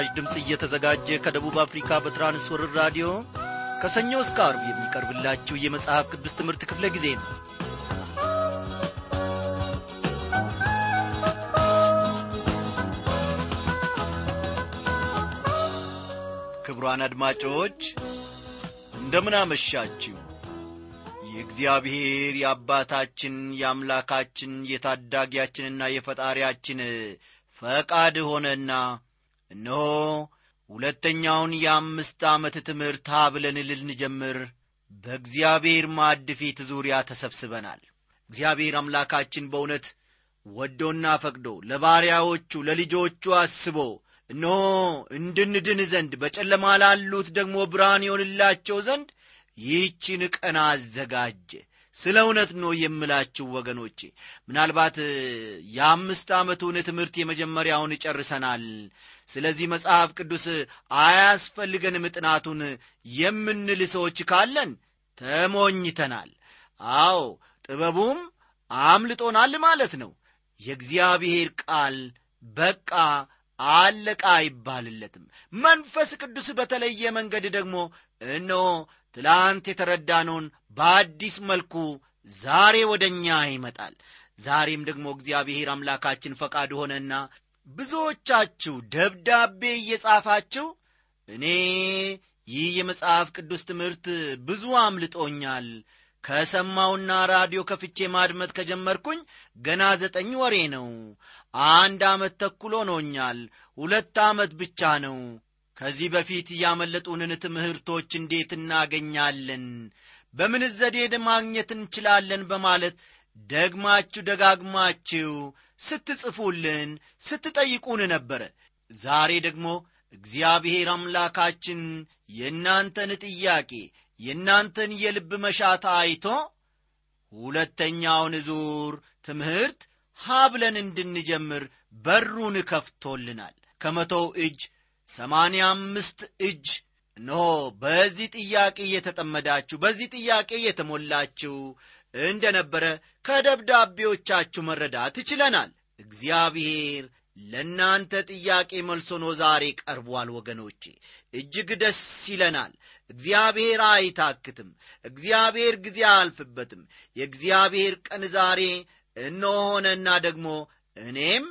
በምስራች ድምፅ እየተዘጋጀ ከደቡብ አፍሪካ በትራንስወርር ራዲዮ ከሰኞ እስከ አርብ የሚቀርብላችሁ የመጽሐፍ ቅዱስ ትምህርት ክፍለ ጊዜ ነው። ክቡራን አድማጮች እንደምን አመሻችሁ። የእግዚአብሔር የአባታችን የአምላካችን የታዳጊያችንና የፈጣሪያችን ፈቃድ ሆነና እነሆ ሁለተኛውን የአምስት ዓመት ትምህርት ብለን ልንጀምር በእግዚአብሔር ማዕድ ፊት ዙሪያ ተሰብስበናል። እግዚአብሔር አምላካችን በእውነት ወዶና ፈቅዶ ለባሪያዎቹ ለልጆቹ አስቦ እነሆ እንድንድን ዘንድ በጨለማ ላሉት ደግሞ ብርሃን ይሆንላቸው ዘንድ ይህችን ቀን አዘጋጀ ስለ እውነት ነው የምላችሁ ወገኖቼ። ምናልባት የአምስት ዓመቱን ትምህርት የመጀመሪያውን ጨርሰናል። ስለዚህ መጽሐፍ ቅዱስ አያስፈልገንም ጥናቱን የምንል ሰዎች ካለን ተሞኝተናል። አዎ ጥበቡም አምልጦናል ማለት ነው። የእግዚአብሔር ቃል በቃ አለቃ አይባልለትም። መንፈስ ቅዱስ በተለየ መንገድ ደግሞ እነሆ ትላንት የተረዳነውን በአዲስ መልኩ ዛሬ ወደ እኛ ይመጣል። ዛሬም ደግሞ እግዚአብሔር አምላካችን ፈቃድ ሆነና ብዙዎቻችሁ ደብዳቤ እየጻፋችሁ እኔ ይህ የመጽሐፍ ቅዱስ ትምህርት ብዙ አምልጦኛል። ከሰማውና ራዲዮ ከፍቼ ማድመጥ ከጀመርኩኝ ገና ዘጠኝ ወሬ ነው። አንድ ዓመት ተኩል ሆኖኛል። ሁለት ዓመት ብቻ ነው ከዚህ በፊት ያመለጡንን ትምህርቶች እንዴት እናገኛለን? በምን ዘዴ ማግኘት እንችላለን? በማለት ደግማችሁ ደጋግማችሁ ስትጽፉልን ስትጠይቁን ነበረ ዛሬ ደግሞ እግዚአብሔር አምላካችን የእናንተን ጥያቄ የእናንተን የልብ መሻት አይቶ ሁለተኛውን ዙር ትምህርት ሀብለን እንድንጀምር በሩን ከፍቶልናል። ከመቶው እጅ ሰማንያ አምስት እጅ። እነሆ በዚህ ጥያቄ እየተጠመዳችሁ በዚህ ጥያቄ እየተሞላችሁ እንደ ነበረ ከደብዳቤዎቻችሁ መረዳት ችለናል። እግዚአብሔር ለእናንተ ጥያቄ መልሶ ነው ዛሬ ቀርቧል ወገኖቼ። እጅግ ደስ ይለናል። እግዚአብሔር አይታክትም። እግዚአብሔር ጊዜ አያልፍበትም። የእግዚአብሔር ቀን ዛሬ እነሆነና ደግሞ እኔም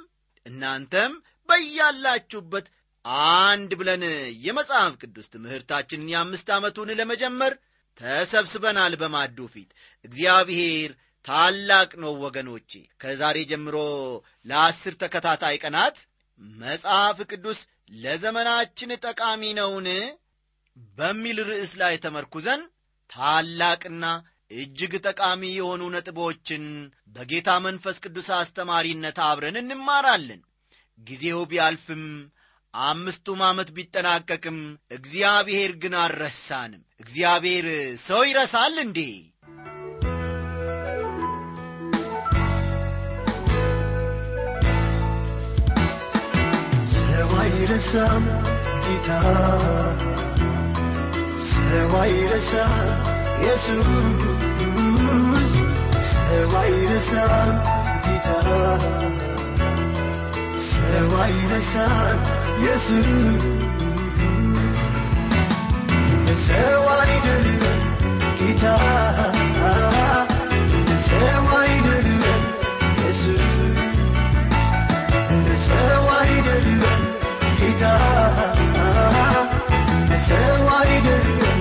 እናንተም በያላችሁበት አንድ ብለን የመጽሐፍ ቅዱስ ትምህርታችንን የአምስት ዓመቱን ለመጀመር ተሰብስበናል በማዱ ፊት። እግዚአብሔር ታላቅ ነው ወገኖቼ። ከዛሬ ጀምሮ ለአስር ተከታታይ ቀናት መጽሐፍ ቅዱስ ለዘመናችን ጠቃሚ ነውን? በሚል ርዕስ ላይ ተመርኩዘን ታላቅና እጅግ ጠቃሚ የሆኑ ነጥቦችን በጌታ መንፈስ ቅዱስ አስተማሪነት አብረን እንማራለን። ጊዜው ቢያልፍም አምስቱም ዓመት ቢጠናቀቅም እግዚአብሔር ግን አልረሳንም። እግዚአብሔር ሰው ይረሳል እንዴ? ሰው አይረሳም ጌታ። ሰው አይረሳም ኢየሱስ። ሰው አይረሳም ጌታ ሰው አይረሳም ኢየሱስ ሰው አይደለም ጌታ ሰው አይደለም ኢየሱስ ሰው አይደለም ጌታ ሰው አይደለም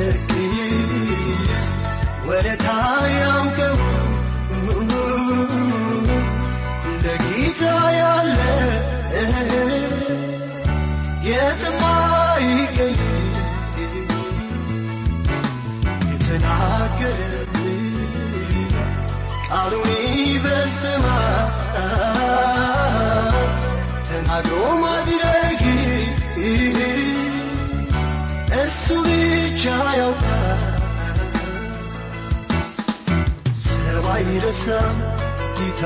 ኢየሱስ አይቀዘቅዝ ወደ ታያምቀው ብቻ ያውቃል ሰው አይረሳም ጌታ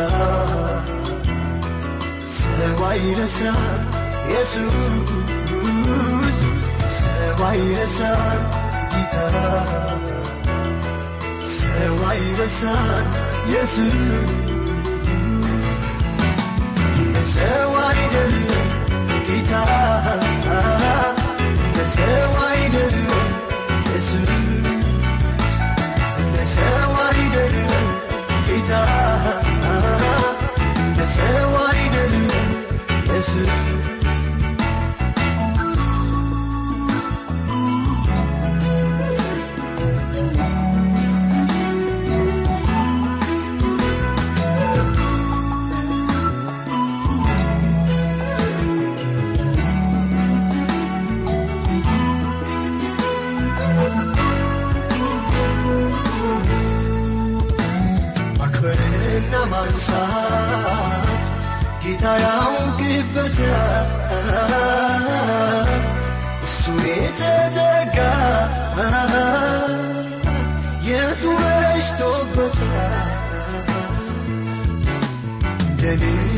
ሰው አይረሳም ኢየሱስ ሰው አይረሳም ጌታ ሰው አይረሳም ኢየሱስ ኢየሱስ ማክበርና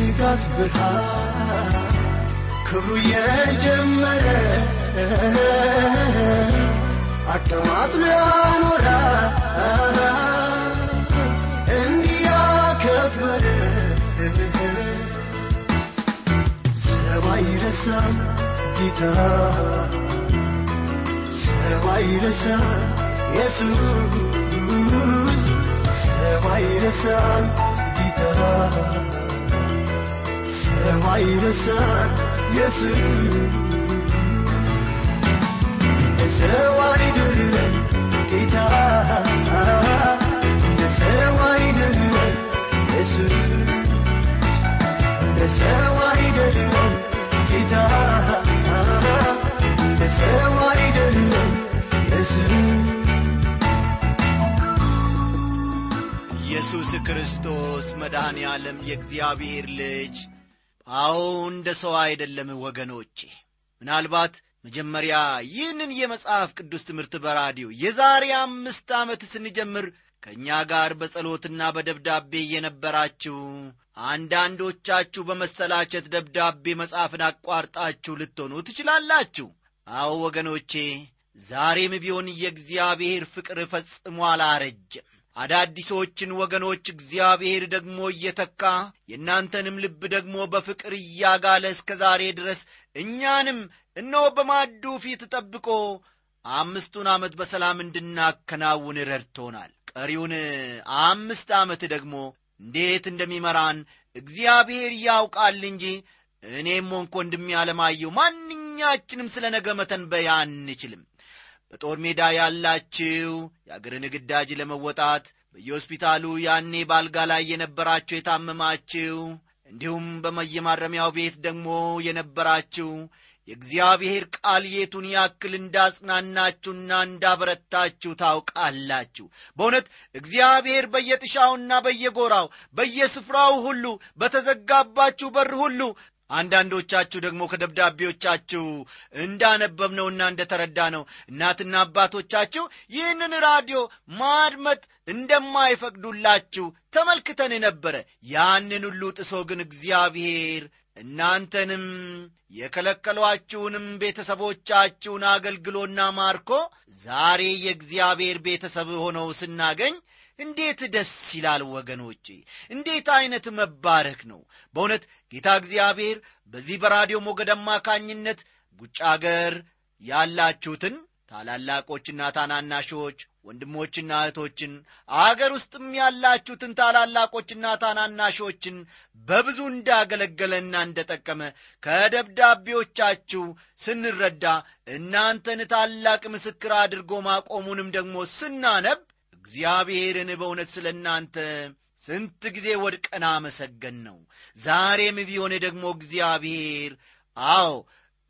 ንጋት ብርሃን ክብሩ የጀመረ አቀማጥሎ ያኖራል እንዲያከበረ አይረሳም ጌታ አይረሳም ኢየሱስ ሰው አይረሳም ጌታ ሰው አይረሳም ኢየሱስ ሰው አይደለም ጌታ ሰው አይደለም ኢየሱስ ሰው አይደለም ጌታ ክርስቶስ መድኃኔ ዓለም የእግዚአብሔር ልጅ። አዎ እንደ ሰው አይደለም ወገኖቼ። ምናልባት መጀመሪያ ይህንን የመጽሐፍ ቅዱስ ትምህርት በራዲዮ የዛሬ አምስት ዓመት ስንጀምር ከእኛ ጋር በጸሎትና በደብዳቤ የነበራችሁ አንዳንዶቻችሁ በመሰላቸት ደብዳቤ መጽሐፍን አቋርጣችሁ ልትሆኑ ትችላላችሁ። አዎ ወገኖቼ ዛሬም ቢሆን የእግዚአብሔር ፍቅር ፈጽሞ አላረጀም አዳዲሶችን ወገኖች እግዚአብሔር ደግሞ እየተካ የእናንተንም ልብ ደግሞ በፍቅር እያጋለ እስከ ዛሬ ድረስ እኛንም እነሆ በማዱ ፊት ጠብቆ አምስቱን ዓመት በሰላም እንድናከናውን ረድቶናል። ቀሪውን አምስት ዓመት ደግሞ እንዴት እንደሚመራን እግዚአብሔር ያውቃል እንጂ እኔም ሆንኩ ወንድሜ አለማየሁ ማንኛችንም ስለ ነገ መተንበይ አንችልም በጦር ሜዳ ያላችሁ የአገርን ግዳጅ ለመወጣት በየሆስፒታሉ ያኔ ባልጋ ላይ የነበራችሁ የታመማችሁ እንዲሁም በመየማረሚያው ቤት ደግሞ የነበራችሁ የእግዚአብሔር ቃል የቱን ያክል እንዳጽናናችሁና እንዳበረታችሁ ታውቃላችሁ። በእውነት እግዚአብሔር በየጥሻውና በየጎራው በየስፍራው ሁሉ በተዘጋባችሁ በር ሁሉ አንዳንዶቻችሁ ደግሞ ከደብዳቤዎቻችሁ እንዳነበብነውና እንደተረዳ ነው እናትና አባቶቻችሁ ይህንን ራዲዮ ማድመጥ እንደማይፈቅዱላችሁ ተመልክተን ነበረ ያንን ሁሉ ጥሶ ግን እግዚአብሔር እናንተንም የከለከሏችሁንም ቤተሰቦቻችሁን አገልግሎና ማርኮ ዛሬ የእግዚአብሔር ቤተሰብ ሆነው ስናገኝ እንዴት ደስ ይላል ወገኖቼ! እንዴት ዐይነት መባረክ ነው! በእውነት ጌታ እግዚአብሔር በዚህ በራዲዮ ሞገድ አማካኝነት ውጭ አገር ያላችሁትን ታላላቆችና ታናናሾች ወንድሞችና እህቶችን አገር ውስጥም ያላችሁትን ታላላቆችና ታናናሾችን በብዙ እንዳገለገለና እንደጠቀመ ከደብዳቤዎቻችሁ ስንረዳ እናንተን ታላቅ ምስክር አድርጎ ማቆሙንም ደግሞ ስናነብ እግዚአብሔርን በእውነት ስለ እናንተ ስንት ጊዜ ወድቀን አመሰገን ነው ዛሬም ቢሆን ደግሞ እግዚአብሔር አዎ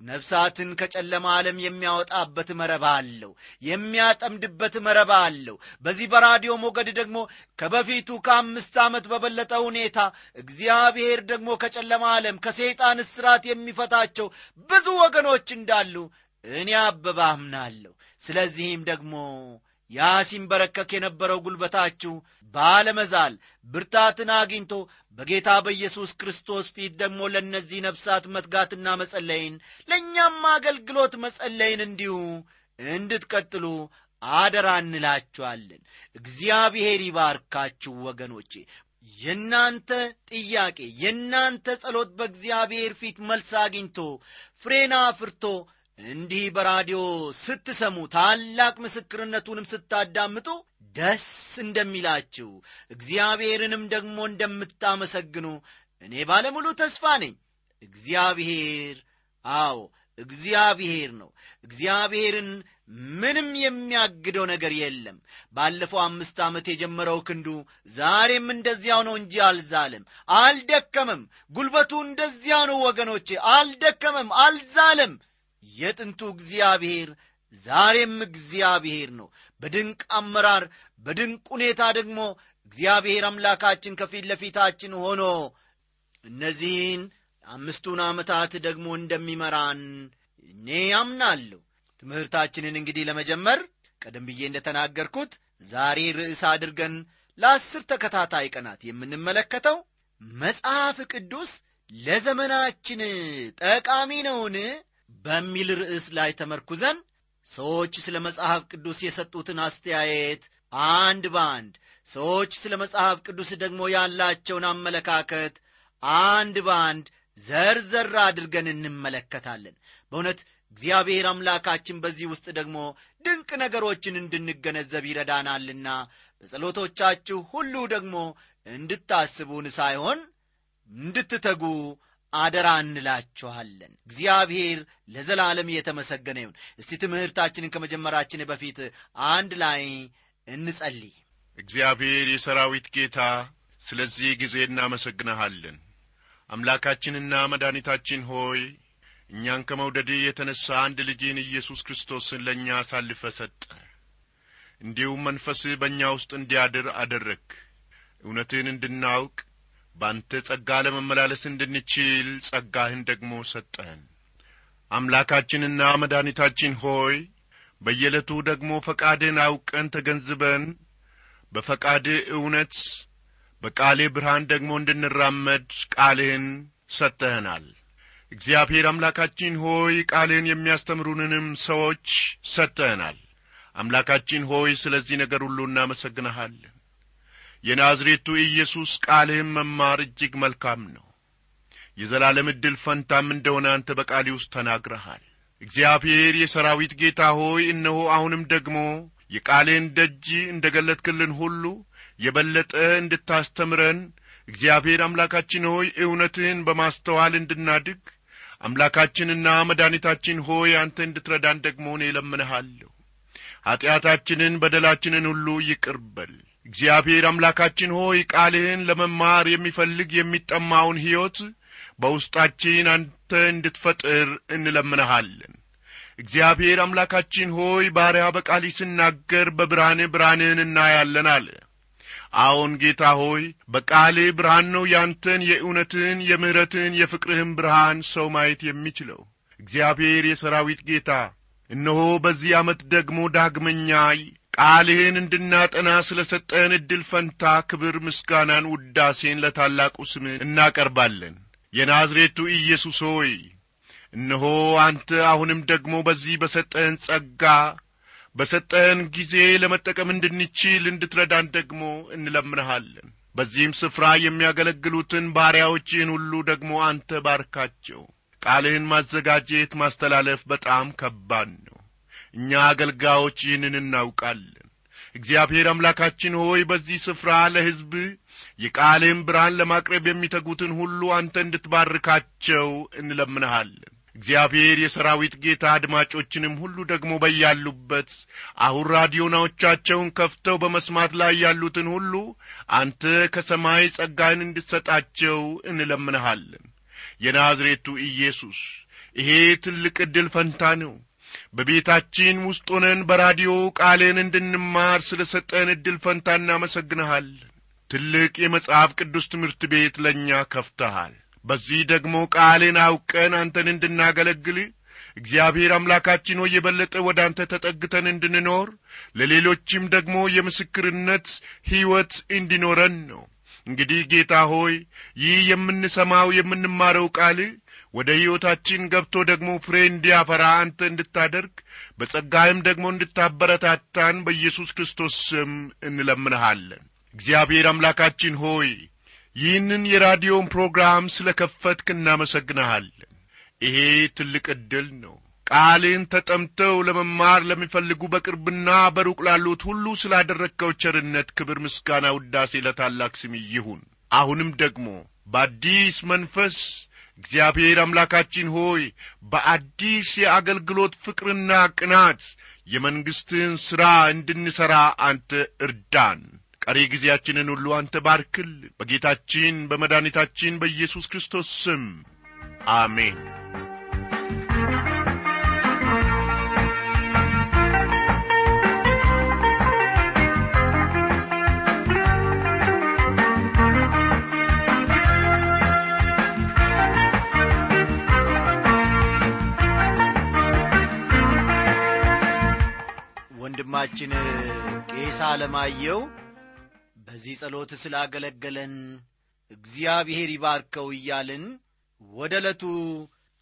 ነፍሳትን ከጨለማ ዓለም የሚያወጣበት መረብ አለው የሚያጠምድበት መረብ አለው። በዚህ በራዲዮ ሞገድ ደግሞ ከበፊቱ ከአምስት ዓመት በበለጠ ሁኔታ እግዚአብሔር ደግሞ ከጨለማ ዓለም ከሰይጣን እስራት የሚፈታቸው ብዙ ወገኖች እንዳሉ እኔ አበበ አምናለሁ። ስለዚህም ደግሞ ያ ሲንበረከክ የነበረው ጉልበታችሁ ባለመዛል ብርታትን አግኝቶ በጌታ በኢየሱስ ክርስቶስ ፊት ደግሞ ለእነዚህ ነፍሳት መትጋትና መጸለይን ለእኛም አገልግሎት መጸለይን እንዲሁ እንድትቀጥሉ አደራ እንላችኋለን። እግዚአብሔር ይባርካችሁ ወገኖቼ። የእናንተ ጥያቄ የእናንተ ጸሎት በእግዚአብሔር ፊት መልስ አግኝቶ ፍሬና አፍርቶ እንዲህ በራዲዮ ስትሰሙ ታላቅ ምስክርነቱንም ስታዳምጡ ደስ እንደሚላችሁ እግዚአብሔርንም ደግሞ እንደምታመሰግኑ እኔ ባለሙሉ ተስፋ ነኝ። እግዚአብሔር አዎ እግዚአብሔር ነው። እግዚአብሔርን ምንም የሚያግደው ነገር የለም። ባለፈው አምስት ዓመት የጀመረው ክንዱ ዛሬም እንደዚያው ነው እንጂ አልዛለም አልደከመም። ጉልበቱ እንደዚያው ነው ወገኖቼ አልደከመም አልዛለም የጥንቱ እግዚአብሔር ዛሬም እግዚአብሔር ነው። በድንቅ አመራር በድንቅ ሁኔታ ደግሞ እግዚአብሔር አምላካችን ከፊት ለፊታችን ሆኖ እነዚህን አምስቱን ዓመታት ደግሞ እንደሚመራን እኔ ያምናለሁ ትምህርታችንን እንግዲህ ለመጀመር ቀደም ብዬ እንደተናገርኩት ዛሬ ርዕስ አድርገን ለአስር ተከታታይ ቀናት የምንመለከተው መጽሐፍ ቅዱስ ለዘመናችን ጠቃሚ ነውን በሚል ርዕስ ላይ ተመርኩዘን ሰዎች ስለ መጽሐፍ ቅዱስ የሰጡትን አስተያየት አንድ በአንድ ሰዎች ስለ መጽሐፍ ቅዱስ ደግሞ ያላቸውን አመለካከት አንድ በአንድ ዘርዘር አድርገን እንመለከታለን። በእውነት እግዚአብሔር አምላካችን በዚህ ውስጥ ደግሞ ድንቅ ነገሮችን እንድንገነዘብ ይረዳናልና በጸሎቶቻችሁ ሁሉ ደግሞ እንድታስቡን ሳይሆን እንድትተጉ አደራ እንላችኋለን። እግዚአብሔር ለዘላለም የተመሰገነ ይሁን። እስቲ ትምህርታችንን ከመጀመራችን በፊት አንድ ላይ እንጸልይ። እግዚአብሔር የሰራዊት ጌታ ስለዚህ ጊዜ እናመሰግንሃለን። አምላካችንና መድኃኒታችን ሆይ እኛን ከመውደድ የተነሣ አንድ ልጅን ኢየሱስ ክርስቶስን ለእኛ አሳልፈ ሰጠ። እንዲሁም መንፈስህ በእኛ ውስጥ እንዲያድር አደረግ እውነትህን እንድናውቅ ባንተ ጸጋ ለመመላለስ እንድንችል ጸጋህን ደግሞ ሰጠህን። አምላካችንና መድኃኒታችን ሆይ በየዕለቱ ደግሞ ፈቃድህን አውቀን ተገንዝበን በፈቃድህ እውነት በቃሌ ብርሃን ደግሞ እንድንራመድ ቃልህን ሰጥተህናል እግዚአብሔር አምላካችን ሆይ ቃልህን የሚያስተምሩንንም ሰዎች ሰጥተህናል አምላካችን ሆይ ስለዚህ ነገር ሁሉ እናመሰግንሃለን የናዝሬቱ ኢየሱስ ቃልህን መማር እጅግ መልካም ነው። የዘላለም ዕድል ፈንታም እንደሆነ አንተ በቃሊ ውስጥ ተናግረሃል። እግዚአብሔር የሰራዊት ጌታ ሆይ እነሆ አሁንም ደግሞ የቃልህን ደጅ እንደ ገለጥክልን ሁሉ የበለጠ እንድታስተምረን እግዚአብሔር አምላካችን ሆይ እውነትህን በማስተዋል እንድናድግ አምላካችንና መድኃኒታችን ሆይ አንተ እንድትረዳን ደግሞ እኔ እለምንሃለሁ። ኀጢአታችንን በደላችንን ሁሉ ይቅርበል እግዚአብሔር አምላካችን ሆይ ቃልህን ለመማር የሚፈልግ የሚጠማውን ሕይወት በውስጣችን አንተ እንድትፈጥር እንለምንሃለን። እግዚአብሔር አምላካችን ሆይ ባሪያ በቃሊ ስናገር በብርሃንህ ብርሃንህን እናያለን አለ። አዎን ጌታ ሆይ በቃልህ ብርሃን ነው ያንተን የእውነትህን የምሕረትህን የፍቅርህን ብርሃን ሰው ማየት የሚችለው። እግዚአብሔር የሰራዊት ጌታ እነሆ በዚህ ዓመት ደግሞ ዳግመኛ ቃልህን እንድናጠና ስለ ሰጠን ዕድል ፈንታ ክብር ምስጋናን ውዳሴን ለታላቁ ስምህ እናቀርባለን። የናዝሬቱ ኢየሱስ ሆይ እነሆ አንተ አሁንም ደግሞ በዚህ በሰጠህን ጸጋ በሰጠህን ጊዜ ለመጠቀም እንድንችል እንድትረዳን ደግሞ እንለምንሃለን። በዚህም ስፍራ የሚያገለግሉትን ባሪያዎችህን ሁሉ ደግሞ አንተ ባርካቸው። ቃልህን ማዘጋጀት ማስተላለፍ በጣም ከባድ ነው እኛ አገልጋዮች ይህንን እናውቃለን። እግዚአብሔር አምላካችን ሆይ በዚህ ስፍራ ለሕዝብ የቃልህን ብርሃን ለማቅረብ የሚተጉትን ሁሉ አንተ እንድትባርካቸው እንለምንሃለን። እግዚአብሔር የሰራዊት ጌታ አድማጮችንም ሁሉ ደግሞ በያሉበት አሁን ራዲዮናዎቻቸውን ከፍተው በመስማት ላይ ያሉትን ሁሉ አንተ ከሰማይ ጸጋን እንድትሰጣቸው እንለምንሃለን። የናዝሬቱ ኢየሱስ ይሄ ትልቅ ዕድል ፈንታ ነው በቤታችን ውስጥ ሆነን በራዲዮ ቃልን እንድንማር ስለ ሰጠን ዕድል ፈንታ እናመሰግንሃለን ትልቅ የመጽሐፍ ቅዱስ ትምህርት ቤት ለእኛ ከፍተሃል። በዚህ ደግሞ ቃልን አውቀን አንተን እንድናገለግል እግዚአብሔር አምላካችን ሆይ የበለጠ ወደ አንተ ተጠግተን እንድንኖር ለሌሎችም ደግሞ የምስክርነት ሕይወት እንዲኖረን ነው። እንግዲህ ጌታ ሆይ ይህ የምንሰማው የምንማረው ቃል ወደ ሕይወታችን ገብቶ ደግሞ ፍሬ እንዲያፈራ አንተ እንድታደርግ በጸጋህም ደግሞ እንድታበረታታን በኢየሱስ ክርስቶስ ስም እንለምንሃለን። እግዚአብሔር አምላካችን ሆይ ይህንን የራዲዮን ፕሮግራም ስለ ከፈትክ እናመሰግንሃለን። ይሄ ትልቅ ዕድል ነው። ቃልን ተጠምተው ለመማር ለሚፈልጉ በቅርብና በሩቅ ላሉት ሁሉ ስላደረግከው ቸርነት ክብር ምስጋና ውዳሴ ለታላቅ ስም ይሁን። አሁንም ደግሞ በአዲስ መንፈስ እግዚአብሔር አምላካችን ሆይ በአዲስ የአገልግሎት ፍቅርና ቅናት የመንግሥትህን ሥራ እንድንሠራ አንተ እርዳን። ቀሪ ጊዜያችንን ሁሉ አንተ ባርክል። በጌታችን በመድኃኒታችን በኢየሱስ ክርስቶስ ስም አሜን ወንድማችን ቄስ አለማየው በዚህ ጸሎት ስላገለገለን እግዚአብሔር ይባርከው እያልን ወደ ዕለቱ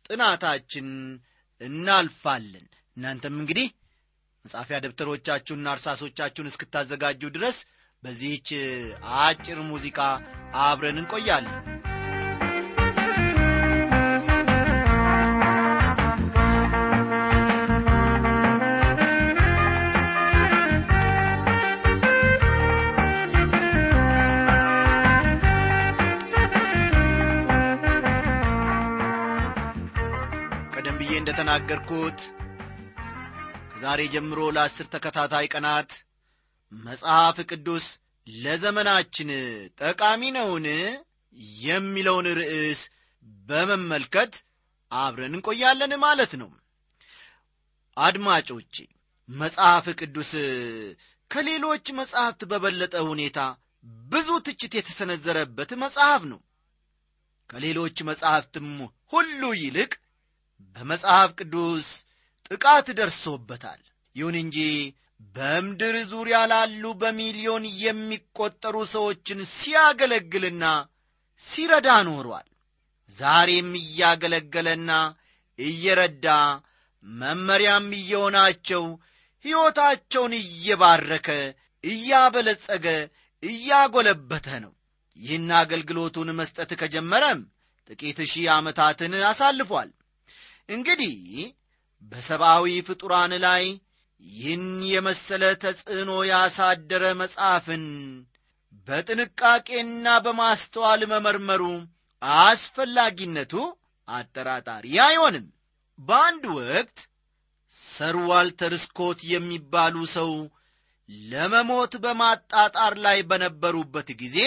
ጥናታችን እናልፋለን። እናንተም እንግዲህ መጻፊያ ደብተሮቻችሁንና እርሳሶቻችሁን እስክታዘጋጁ ድረስ በዚህች አጭር ሙዚቃ አብረን እንቆያለን ቀደም ብዬ እንደ ተናገርኩት ከዛሬ ጀምሮ ለአስር ተከታታይ ቀናት መጽሐፍ ቅዱስ ለዘመናችን ጠቃሚ ነውን? የሚለውን ርዕስ በመመልከት አብረን እንቆያለን ማለት ነው። አድማጮቼ መጽሐፍ ቅዱስ ከሌሎች መጽሐፍት በበለጠ ሁኔታ ብዙ ትችት የተሰነዘረበት መጽሐፍ ነው። ከሌሎች መጽሐፍትም ሁሉ ይልቅ በመጽሐፍ ቅዱስ ጥቃት ደርሶበታል። ይሁን እንጂ በምድር ዙሪያ ላሉ በሚሊዮን የሚቆጠሩ ሰዎችን ሲያገለግልና ሲረዳ ኖሯል። ዛሬም እያገለገለና እየረዳ መመሪያም እየሆናቸው ሕይወታቸውን እየባረከ እያበለጸገ እያጎለበተ ነው። ይህን አገልግሎቱን መስጠት ከጀመረም ጥቂት ሺህ ዓመታትን አሳልፏል እንግዲህ በሰብአዊ ፍጡራን ላይ ይህን የመሰለ ተጽዕኖ ያሳደረ መጽሐፍን በጥንቃቄና በማስተዋል መመርመሩ አስፈላጊነቱ አጠራጣሪ አይሆንም። በአንድ ወቅት ሰር ዋልተር ስኮት የሚባሉ ሰው ለመሞት በማጣጣር ላይ በነበሩበት ጊዜ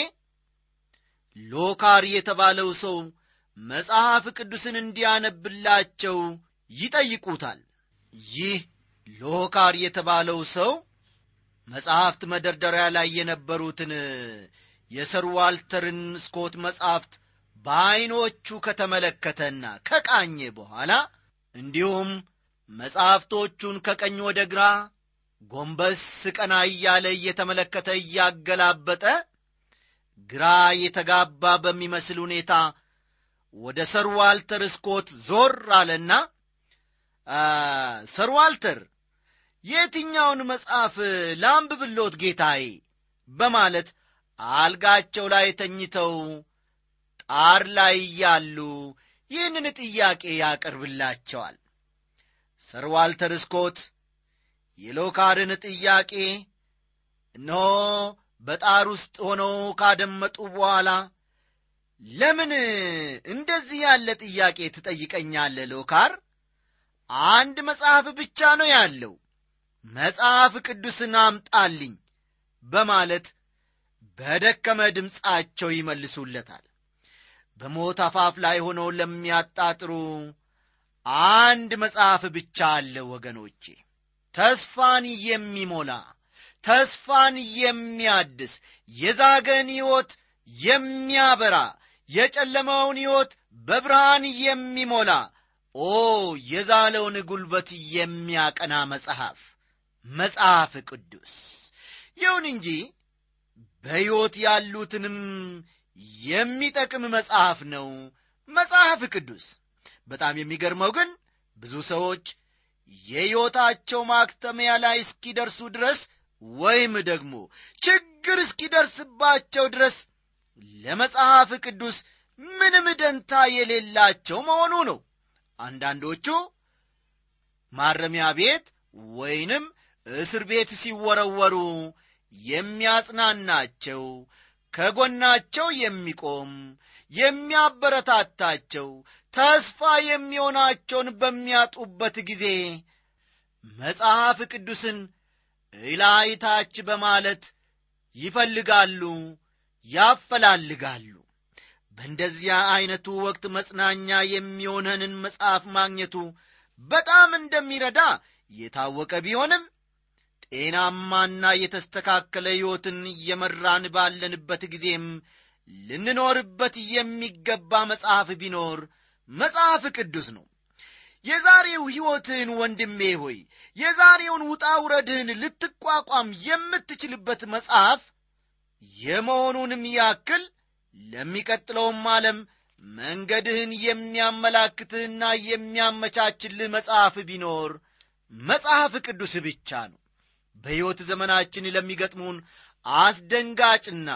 ሎካር የተባለው ሰው መጽሐፍ ቅዱስን እንዲያነብላቸው ይጠይቁታል። ይህ ሎካር የተባለው ሰው መጽሐፍት መደርደሪያ ላይ የነበሩትን የሰር ዋልተርን ስኮት መጽሐፍት በዐይኖቹ ከተመለከተና ከቃኘ በኋላ እንዲሁም መጽሐፍቶቹን ከቀኝ ወደ ግራ ጎንበስ ቀና እያለ እየተመለከተ እያገላበጠ ግራ የተጋባ በሚመስል ሁኔታ ወደ ሰር ዋልተር ስኮት ዞር አለና ሰር ዋልተር የትኛውን መጽሐፍ ላንብብሎት ጌታዬ? በማለት አልጋቸው ላይ ተኝተው ጣር ላይ እያሉ ይህንን ጥያቄ ያቀርብላቸዋል። ሰር ዋልተር ስኮት የሎካርን ጥያቄ እነሆ በጣር ውስጥ ሆነው ካደመጡ በኋላ ለምን እንደዚህ ያለ ጥያቄ ትጠይቀኛለህ ሎካር አንድ መጽሐፍ ብቻ ነው ያለው። መጽሐፍ ቅዱስን አምጣልኝ በማለት በደከመ ድምፃቸው ይመልሱለታል። በሞት አፋፍ ላይ ሆነው ለሚያጣጥሩ አንድ መጽሐፍ ብቻ አለ ወገኖቼ። ተስፋን የሚሞላ ተስፋን የሚያድስ የዛገን ሕይወት የሚያበራ የጨለመውን ሕይወት በብርሃን የሚሞላ ኦ የዛለውን ጉልበት የሚያቀና መጽሐፍ መጽሐፍ ቅዱስ። ይሁን እንጂ በሕይወት ያሉትንም የሚጠቅም መጽሐፍ ነው መጽሐፍ ቅዱስ። በጣም የሚገርመው ግን ብዙ ሰዎች የሕይወታቸው ማክተሚያ ላይ እስኪደርሱ ድረስ ወይም ደግሞ ችግር እስኪደርስባቸው ድረስ ለመጽሐፍ ቅዱስ ምንም ደንታ የሌላቸው መሆኑ ነው። አንዳንዶቹ ማረሚያ ቤት ወይንም እስር ቤት ሲወረወሩ የሚያጽናናቸው ከጎናቸው የሚቆም የሚያበረታታቸው ተስፋ የሚሆናቸውን በሚያጡበት ጊዜ መጽሐፍ ቅዱስን እላይታች በማለት ይፈልጋሉ ያፈላልጋሉ። በእንደዚያ ዐይነቱ ወቅት መጽናኛ የሚሆነንን መጽሐፍ ማግኘቱ በጣም እንደሚረዳ የታወቀ ቢሆንም ጤናማና የተስተካከለ ሕይወትን እየመራን ባለንበት ጊዜም ልንኖርበት የሚገባ መጽሐፍ ቢኖር መጽሐፍ ቅዱስ ነው። የዛሬው ሕይወትህን ወንድሜ ሆይ የዛሬውን ውጣ ውረድህን ልትቋቋም የምትችልበት መጽሐፍ የመሆኑንም ያክል ለሚቀጥለውም ዓለም መንገድህን የሚያመላክትህና የሚያመቻችልህ መጽሐፍ ቢኖር መጽሐፍ ቅዱስ ብቻ ነው። በሕይወት ዘመናችን ለሚገጥሙን አስደንጋጭና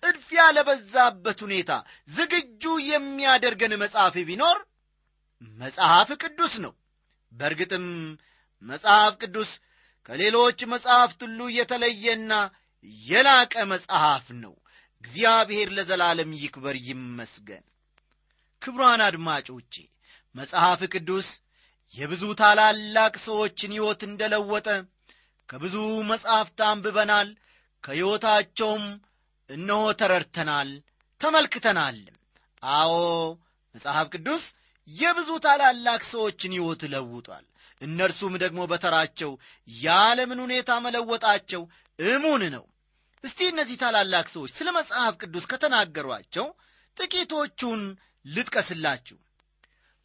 ጥድፊያ ለበዛበት ሁኔታ ዝግጁ የሚያደርገን መጽሐፍ ቢኖር መጽሐፍ ቅዱስ ነው። በእርግጥም መጽሐፍ ቅዱስ ከሌሎች መጽሐፍት ሁሉ የተለየና የላቀ መጽሐፍ ነው። እግዚአብሔር ለዘላለም ይክበር ይመስገን። ክብሯን አድማጮቼ መጽሐፍ ቅዱስ የብዙ ታላላቅ ሰዎችን ሕይወት እንደለወጠ ከብዙ መጻሕፍት አንብበናል ከሕይወታቸውም እነሆ ተረድተናል ተመልክተናል። አዎ መጽሐፍ ቅዱስ የብዙ ታላላቅ ሰዎችን ሕይወት ለውጧል። እነርሱም ደግሞ በተራቸው የዓለምን ሁኔታ መለወጣቸው እሙን ነው። እስቲ እነዚህ ታላላቅ ሰዎች ስለ መጽሐፍ ቅዱስ ከተናገሯቸው ጥቂቶቹን ልጥቀስላችሁ።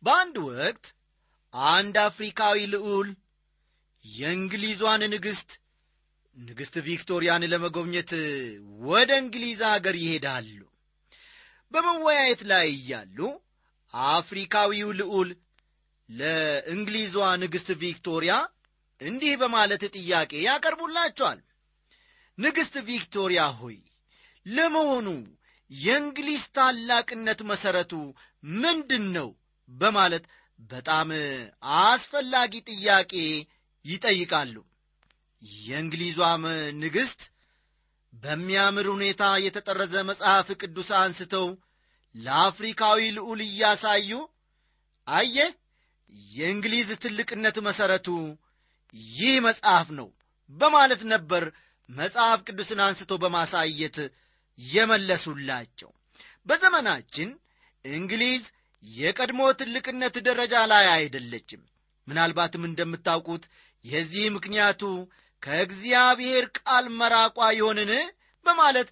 በአንድ ወቅት አንድ አፍሪካዊ ልዑል የእንግሊዟን ንግሥት ንግሥት ቪክቶሪያን ለመጎብኘት ወደ እንግሊዝ አገር ይሄዳሉ። በመወያየት ላይ እያሉ አፍሪካዊው ልዑል ለእንግሊዟ ንግሥት ቪክቶሪያ እንዲህ በማለት ጥያቄ ያቀርቡላቸዋል። ንግሥት ቪክቶሪያ ሆይ ለመሆኑ የእንግሊዝ ታላቅነት መሠረቱ ምንድን ነው በማለት በጣም አስፈላጊ ጥያቄ ይጠይቃሉ። የእንግሊዟም ንግሥት በሚያምር ሁኔታ የተጠረዘ መጽሐፍ ቅዱስ አንስተው ለአፍሪካዊ ልዑል እያሳዩ አየ። የእንግሊዝ ትልቅነት መሠረቱ ይህ መጽሐፍ ነው በማለት ነበር መጽሐፍ ቅዱስን አንስቶ በማሳየት የመለሱላቸው። በዘመናችን እንግሊዝ የቀድሞ ትልቅነት ደረጃ ላይ አይደለችም። ምናልባትም እንደምታውቁት የዚህ ምክንያቱ ከእግዚአብሔር ቃል መራቋ ይሆንን በማለት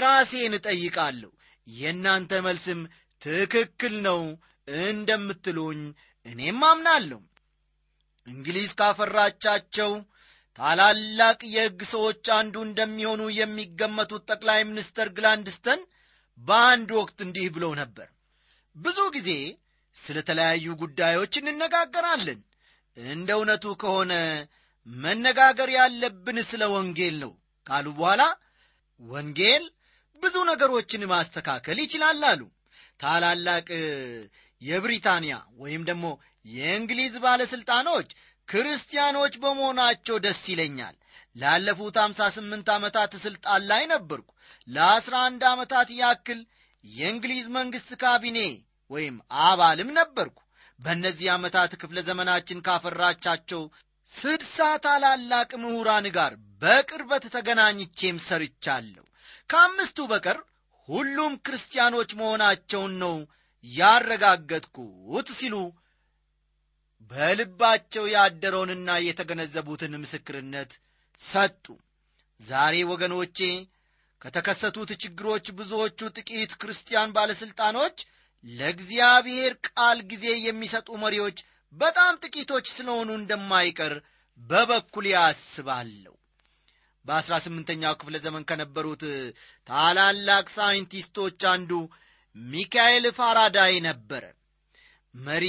ራሴን እጠይቃለሁ የእናንተ መልስም ትክክል ነው እንደምትሉኝ እኔም አምናለሁ። እንግሊዝ ካፈራቻቸው ታላላቅ የሕግ ሰዎች አንዱ እንደሚሆኑ የሚገመቱት ጠቅላይ ሚኒስተር ግላንድስተን በአንድ ወቅት እንዲህ ብለው ነበር። ብዙ ጊዜ ስለ ተለያዩ ጉዳዮች እንነጋገራለን። እንደ እውነቱ ከሆነ መነጋገር ያለብን ስለ ወንጌል ነው ካሉ በኋላ ወንጌል ብዙ ነገሮችን ማስተካከል ይችላል አሉ። ታላላቅ የብሪታንያ ወይም ደግሞ የእንግሊዝ ባለሥልጣኖች ክርስቲያኖች በመሆናቸው ደስ ይለኛል። ላለፉት አምሳ ስምንት ዓመታት ሥልጣን ላይ ነበርኩ። ለአስራ አንድ ዓመታት ያክል የእንግሊዝ መንግሥት ካቢኔ ወይም አባልም ነበርኩ። በእነዚህ ዓመታት ክፍለ ዘመናችን ካፈራቻቸው ስድሳ ታላላቅ ምሁራን ጋር በቅርበት ተገናኝቼም ሰርቻለሁ ከአምስቱ በቀር ሁሉም ክርስቲያኖች መሆናቸውን ነው ያረጋገጥኩት ሲሉ በልባቸው ያደረውንና የተገነዘቡትን ምስክርነት ሰጡ። ዛሬ ወገኖቼ ከተከሰቱት ችግሮች ብዙዎቹ ጥቂት ክርስቲያን ባለሥልጣኖች ለእግዚአብሔር ቃል ጊዜ የሚሰጡ መሪዎች በጣም ጥቂቶች ስለሆኑ እንደማይቀር በበኩል ያስባለሁ በአሥራ ስምንተኛው ክፍለ ዘመን ከነበሩት ታላላቅ ሳይንቲስቶች አንዱ ሚካኤል ፋራዳይ ነበረ። መሪ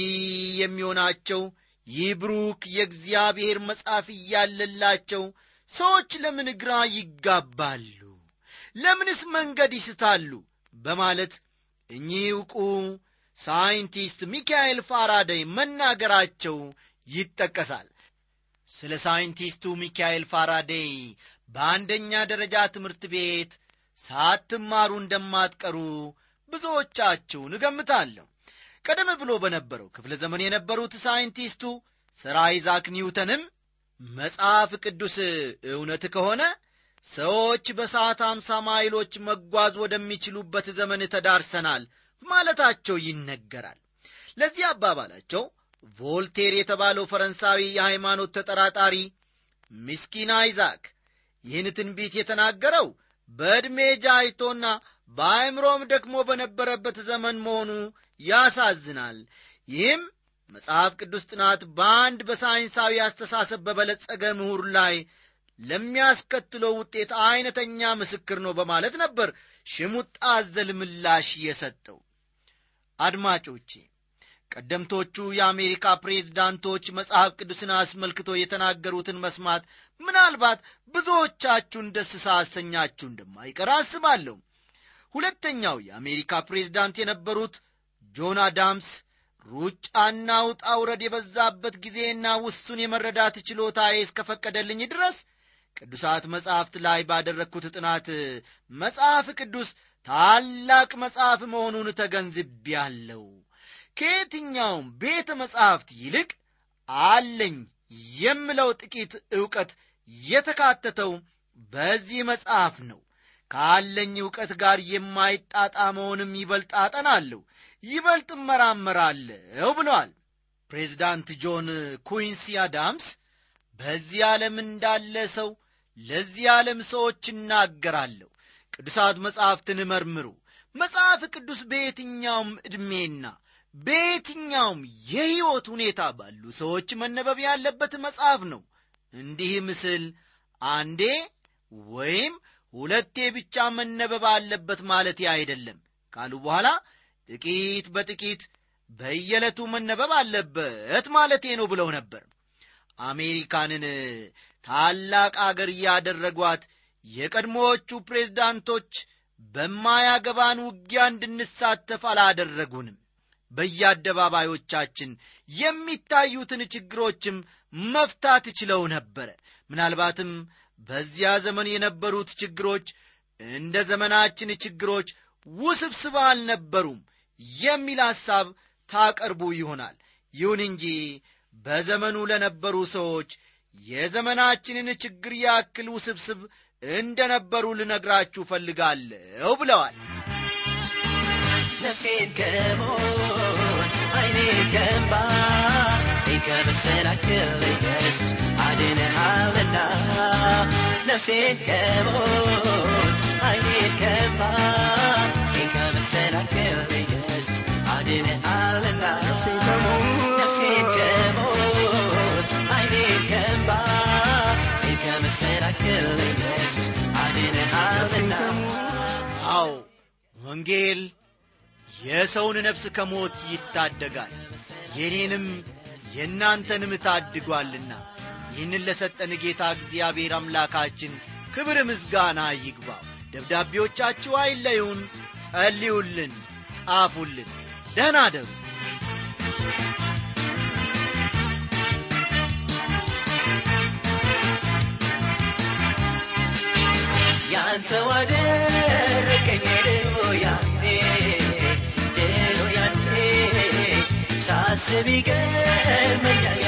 የሚሆናቸው ይህ ብሩክ የእግዚአብሔር መጽሐፍ እያለላቸው ሰዎች ለምን ግራ ይጋባሉ? ለምንስ መንገድ ይስታሉ? በማለት እኚህ ዕውቁ ሳይንቲስት ሚካኤል ፋራዳይ መናገራቸው ይጠቀሳል። ስለ ሳይንቲስቱ ሚካኤል ፋራዴይ በአንደኛ ደረጃ ትምህርት ቤት ሳትማሩ እንደማትቀሩ ብዙዎቻችሁን እገምታለሁ። ቀደም ብሎ በነበረው ክፍለ ዘመን የነበሩት ሳይንቲስቱ ሰር አይዛክ ኒውተንም መጽሐፍ ቅዱስ እውነት ከሆነ ሰዎች በሰዓት አምሳ ማይሎች መጓዝ ወደሚችሉበት ዘመን ተዳርሰናል ማለታቸው ይነገራል። ለዚህ አባባላቸው ቮልቴር የተባለው ፈረንሳዊ የሃይማኖት ተጠራጣሪ ምስኪን አይዛክ ይህን ትንቢት የተናገረው በዕድሜ ጃይቶና በአእምሮም ደክሞ በነበረበት ዘመን መሆኑ ያሳዝናል። ይህም መጽሐፍ ቅዱስ ጥናት በአንድ በሳይንሳዊ አስተሳሰብ በበለጸገ ምሁር ላይ ለሚያስከትለው ውጤት አይነተኛ ምስክር ነው በማለት ነበር ሽሙጥ አዘል ምላሽ የሰጠው። አድማጮቼ ቀደምቶቹ የአሜሪካ ፕሬዝዳንቶች መጽሐፍ ቅዱስን አስመልክቶ የተናገሩትን መስማት ምናልባት ብዙዎቻችሁን ደስ ሳሰኛችሁ እንደማይቀር አስባለሁ። ሁለተኛው የአሜሪካ ፕሬዝዳንት የነበሩት ጆን አዳምስ ሩጫና ውጣ ውረድ የበዛበት ጊዜና ውሱን የመረዳት ችሎታዬ እስከፈቀደልኝ ድረስ ቅዱሳት መጻሕፍት ላይ ባደረግኩት ጥናት መጽሐፍ ቅዱስ ታላቅ መጽሐፍ መሆኑን ተገንዝቤያለሁ ከየትኛውም ቤተ መጻሕፍት ይልቅ አለኝ የምለው ጥቂት ዕውቀት የተካተተው በዚህ መጽሐፍ ነው። ካለኝ ዕውቀት ጋር የማይጣጣመውንም ይበልጥ አጠናለሁ ይበልጥ እመራመራለሁ ብለዋል ፕሬዚዳንት ጆን ኩዊንሲ አዳምስ በዚህ ዓለም እንዳለ ሰው ለዚህ ዓለም ሰዎች እናገራለሁ። ቅዱሳት መጻሕፍትን መርምሩ። መጽሐፍ ቅዱስ በየትኛውም ዕድሜና በየትኛውም የሕይወት ሁኔታ ባሉ ሰዎች መነበብ ያለበት መጽሐፍ ነው። እንዲህ ምስል አንዴ ወይም ሁለቴ ብቻ መነበብ አለበት ማለት አይደለም። ካሉ በኋላ ጥቂት በጥቂት በየዕለቱ መነበብ አለበት ማለቴ ነው ብለው ነበር። አሜሪካንን ታላቅ አገር ያደረጓት የቀድሞዎቹ ፕሬዝዳንቶች በማያገባን ውጊያ እንድንሳተፍ አላደረጉንም በየአደባባዮቻችን የሚታዩትን ችግሮችም መፍታት ችለው ነበረ ምናልባትም በዚያ ዘመን የነበሩት ችግሮች እንደ ዘመናችን ችግሮች ውስብስብ አልነበሩም የሚል ሐሳብ ታቀርቡ ይሆናል። ይሁን እንጂ በዘመኑ ለነበሩ ሰዎች የዘመናችንን ችግር ያክል ውስብስብ እንደ ነበሩ ልነግራችሁ ፈልጋለሁ ብለዋል ነፍሴን ከሞት አይኔን ከእንባ ከመሰናክል ኢየሱስ አድነሃልና ነፍሴን ከሞት አይኔን ከእንባ ከመሰናክል ኢየሱስ አድነሃልና ነፍሴን ከሞት አይኔን ከእንባ ከመሰናክል ኢየሱስ አድነሃልና አዎ ወንጌል የሰውን ነፍስ ከሞት ይታደጋል። የኔንም የእናንተንም ታድጓልና ይህንን ለሰጠን ጌታ እግዚአብሔር አምላካችን ክብር ምስጋና ይግባው ደብዳቤዎቻችሁ አይለዩን ጸልዩልን ጻፉልን። ደህና ደሩ። ያንተ ዋደረገኝ ሳስብ ይገርመኛል